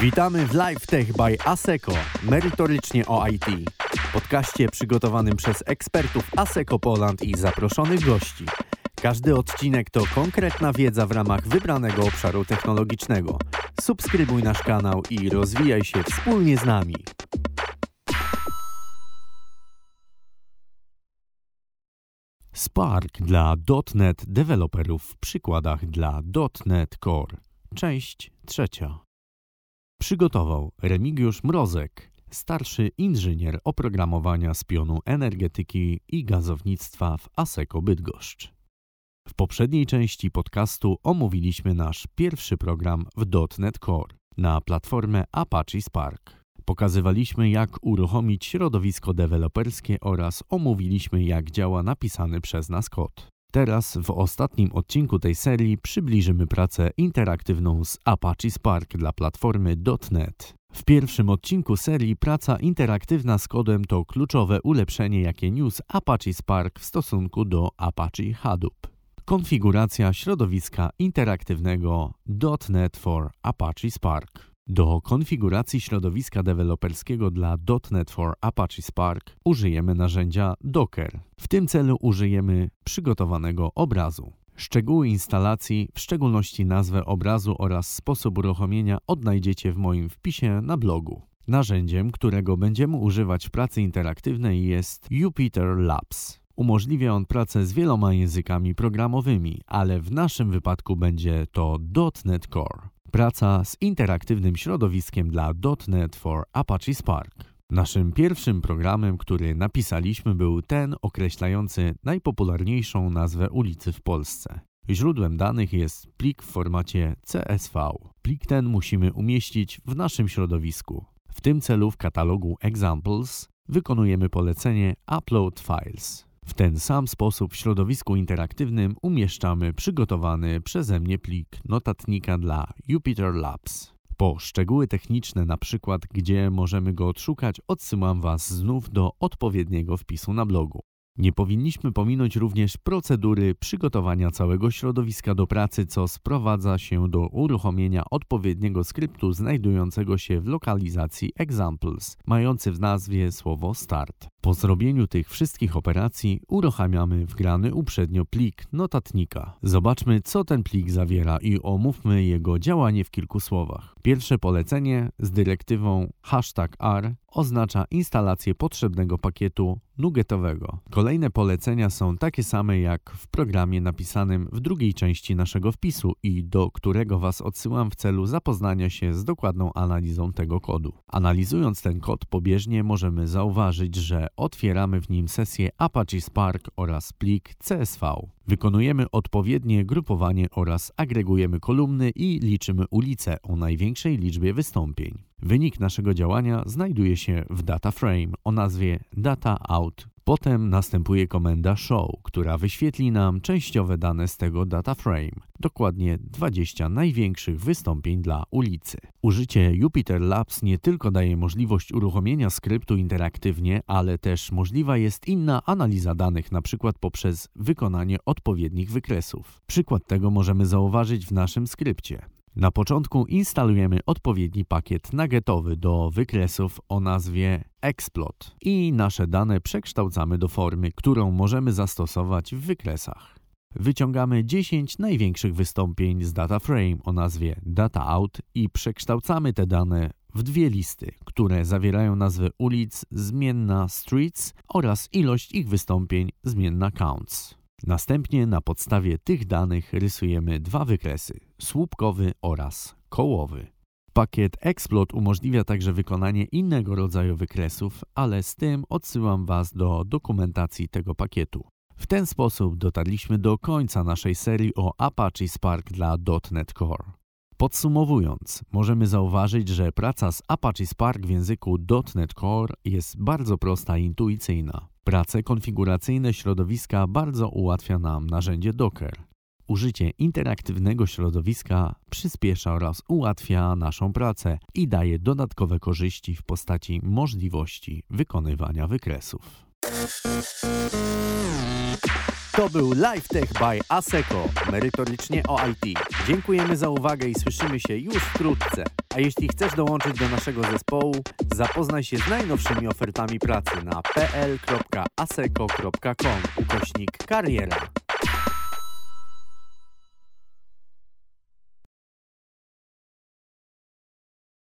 Witamy w Live Tech by ASECO, merytorycznie o IT. Podkaście przygotowanym przez ekspertów ASECO Poland i zaproszonych gości. Każdy odcinek to konkretna wiedza w ramach wybranego obszaru technologicznego. Subskrybuj nasz kanał i rozwijaj się wspólnie z nami. Spark dla .NET deweloperów w przykładach dla .NET Core. Część trzecia. Przygotował Remigiusz Mrozek, starszy inżynier oprogramowania z pionu energetyki i gazownictwa w ASECO Bydgoszcz. W poprzedniej części podcastu omówiliśmy nasz pierwszy program w .NET Core na platformę Apache Spark. Pokazywaliśmy, jak uruchomić środowisko deweloperskie oraz omówiliśmy, jak działa napisany przez nas kod. Teraz w ostatnim odcinku tej serii przybliżymy pracę interaktywną z Apache Spark dla platformy .NET. W pierwszym odcinku serii praca interaktywna z kodem to kluczowe ulepszenie, jakie niósł Apache Spark w stosunku do Apache Hadoop. Konfiguracja środowiska interaktywnego .NET for Apache Spark. Do konfiguracji środowiska deweloperskiego dla .NET for Apache Spark użyjemy narzędzia Docker. W tym celu użyjemy przygotowanego obrazu. Szczegóły instalacji, w szczególności nazwę obrazu oraz sposób uruchomienia odnajdziecie w moim wpisie na blogu. Narzędziem, którego będziemy używać w pracy interaktywnej jest Jupyter Labs. Umożliwia on pracę z wieloma językami programowymi, ale w naszym wypadku będzie to .NET Core. Praca z interaktywnym środowiskiem dla .NET for Apache Spark. Naszym pierwszym programem, który napisaliśmy, był ten określający najpopularniejszą nazwę ulicy w Polsce. Źródłem danych jest plik w formacie CSV. Plik ten musimy umieścić w naszym środowisku. W tym celu w katalogu Examples wykonujemy polecenie Upload Files. W ten sam sposób w środowisku interaktywnym umieszczamy przygotowany przeze mnie plik notatnika dla Jupyter Labs. Po szczegóły techniczne, na przykład gdzie możemy go odszukać, odsyłam Was znów do odpowiedniego wpisu na blogu. Nie powinniśmy pominąć również procedury przygotowania całego środowiska do pracy, co sprowadza się do uruchomienia odpowiedniego skryptu znajdującego się w lokalizacji examples, mający w nazwie słowo start. Po zrobieniu tych wszystkich operacji uruchamiamy wgrany uprzednio plik notatnika. Zobaczmy, co ten plik zawiera i omówmy jego działanie w kilku słowach. Pierwsze polecenie z dyrektywą hashtag R oznacza instalację potrzebnego pakietu nuggetowego. Kolejne polecenia są takie same jak w programie napisanym w drugiej części naszego wpisu i do którego Was odsyłam w celu zapoznania się z dokładną analizą tego kodu. Analizując ten kod pobieżnie możemy zauważyć, że otwieramy w nim sesję Apache Spark oraz plik CSV. Wykonujemy odpowiednie grupowanie oraz agregujemy kolumny i liczymy ulice o największej liczbie wystąpień. Wynik naszego działania znajduje się w data frame o nazwie data out. Potem następuje komenda show, która wyświetli nam częściowe dane z tego data frame, dokładnie 20 największych wystąpień dla ulicy. Użycie Jupyter Labs nie tylko daje możliwość uruchomienia skryptu interaktywnie, ale też możliwa jest inna analiza danych, np. poprzez wykonanie odpowiednich wykresów. Przykład tego możemy zauważyć w naszym skrypcie. Na początku instalujemy odpowiedni pakiet nuggetowy do wykresów o nazwie Explot i nasze dane przekształcamy do formy, którą możemy zastosować w wykresach. Wyciągamy 10 największych wystąpień z data frame o nazwie DataOut i przekształcamy te dane w dwie listy, które zawierają nazwy ulic zmienna streets oraz ilość ich wystąpień zmienna counts. Następnie na podstawie tych danych rysujemy dwa wykresy słupkowy oraz kołowy. Pakiet Explot umożliwia także wykonanie innego rodzaju wykresów, ale z tym odsyłam Was do dokumentacji tego pakietu. W ten sposób dotarliśmy do końca naszej serii o Apache Spark dla .NET Core. Podsumowując, możemy zauważyć, że praca z Apache Spark w języku .NET Core jest bardzo prosta i intuicyjna. Prace konfiguracyjne środowiska bardzo ułatwia nam narzędzie Docker. Użycie interaktywnego środowiska przyspiesza oraz ułatwia naszą pracę i daje dodatkowe korzyści w postaci możliwości wykonywania wykresów. To był LiveTech by ASECO, merytorycznie o IT. Dziękujemy za uwagę i słyszymy się już wkrótce. A jeśli chcesz dołączyć do naszego zespołu, zapoznaj się z najnowszymi ofertami pracy na pl.aseco.com ukośnik kariera.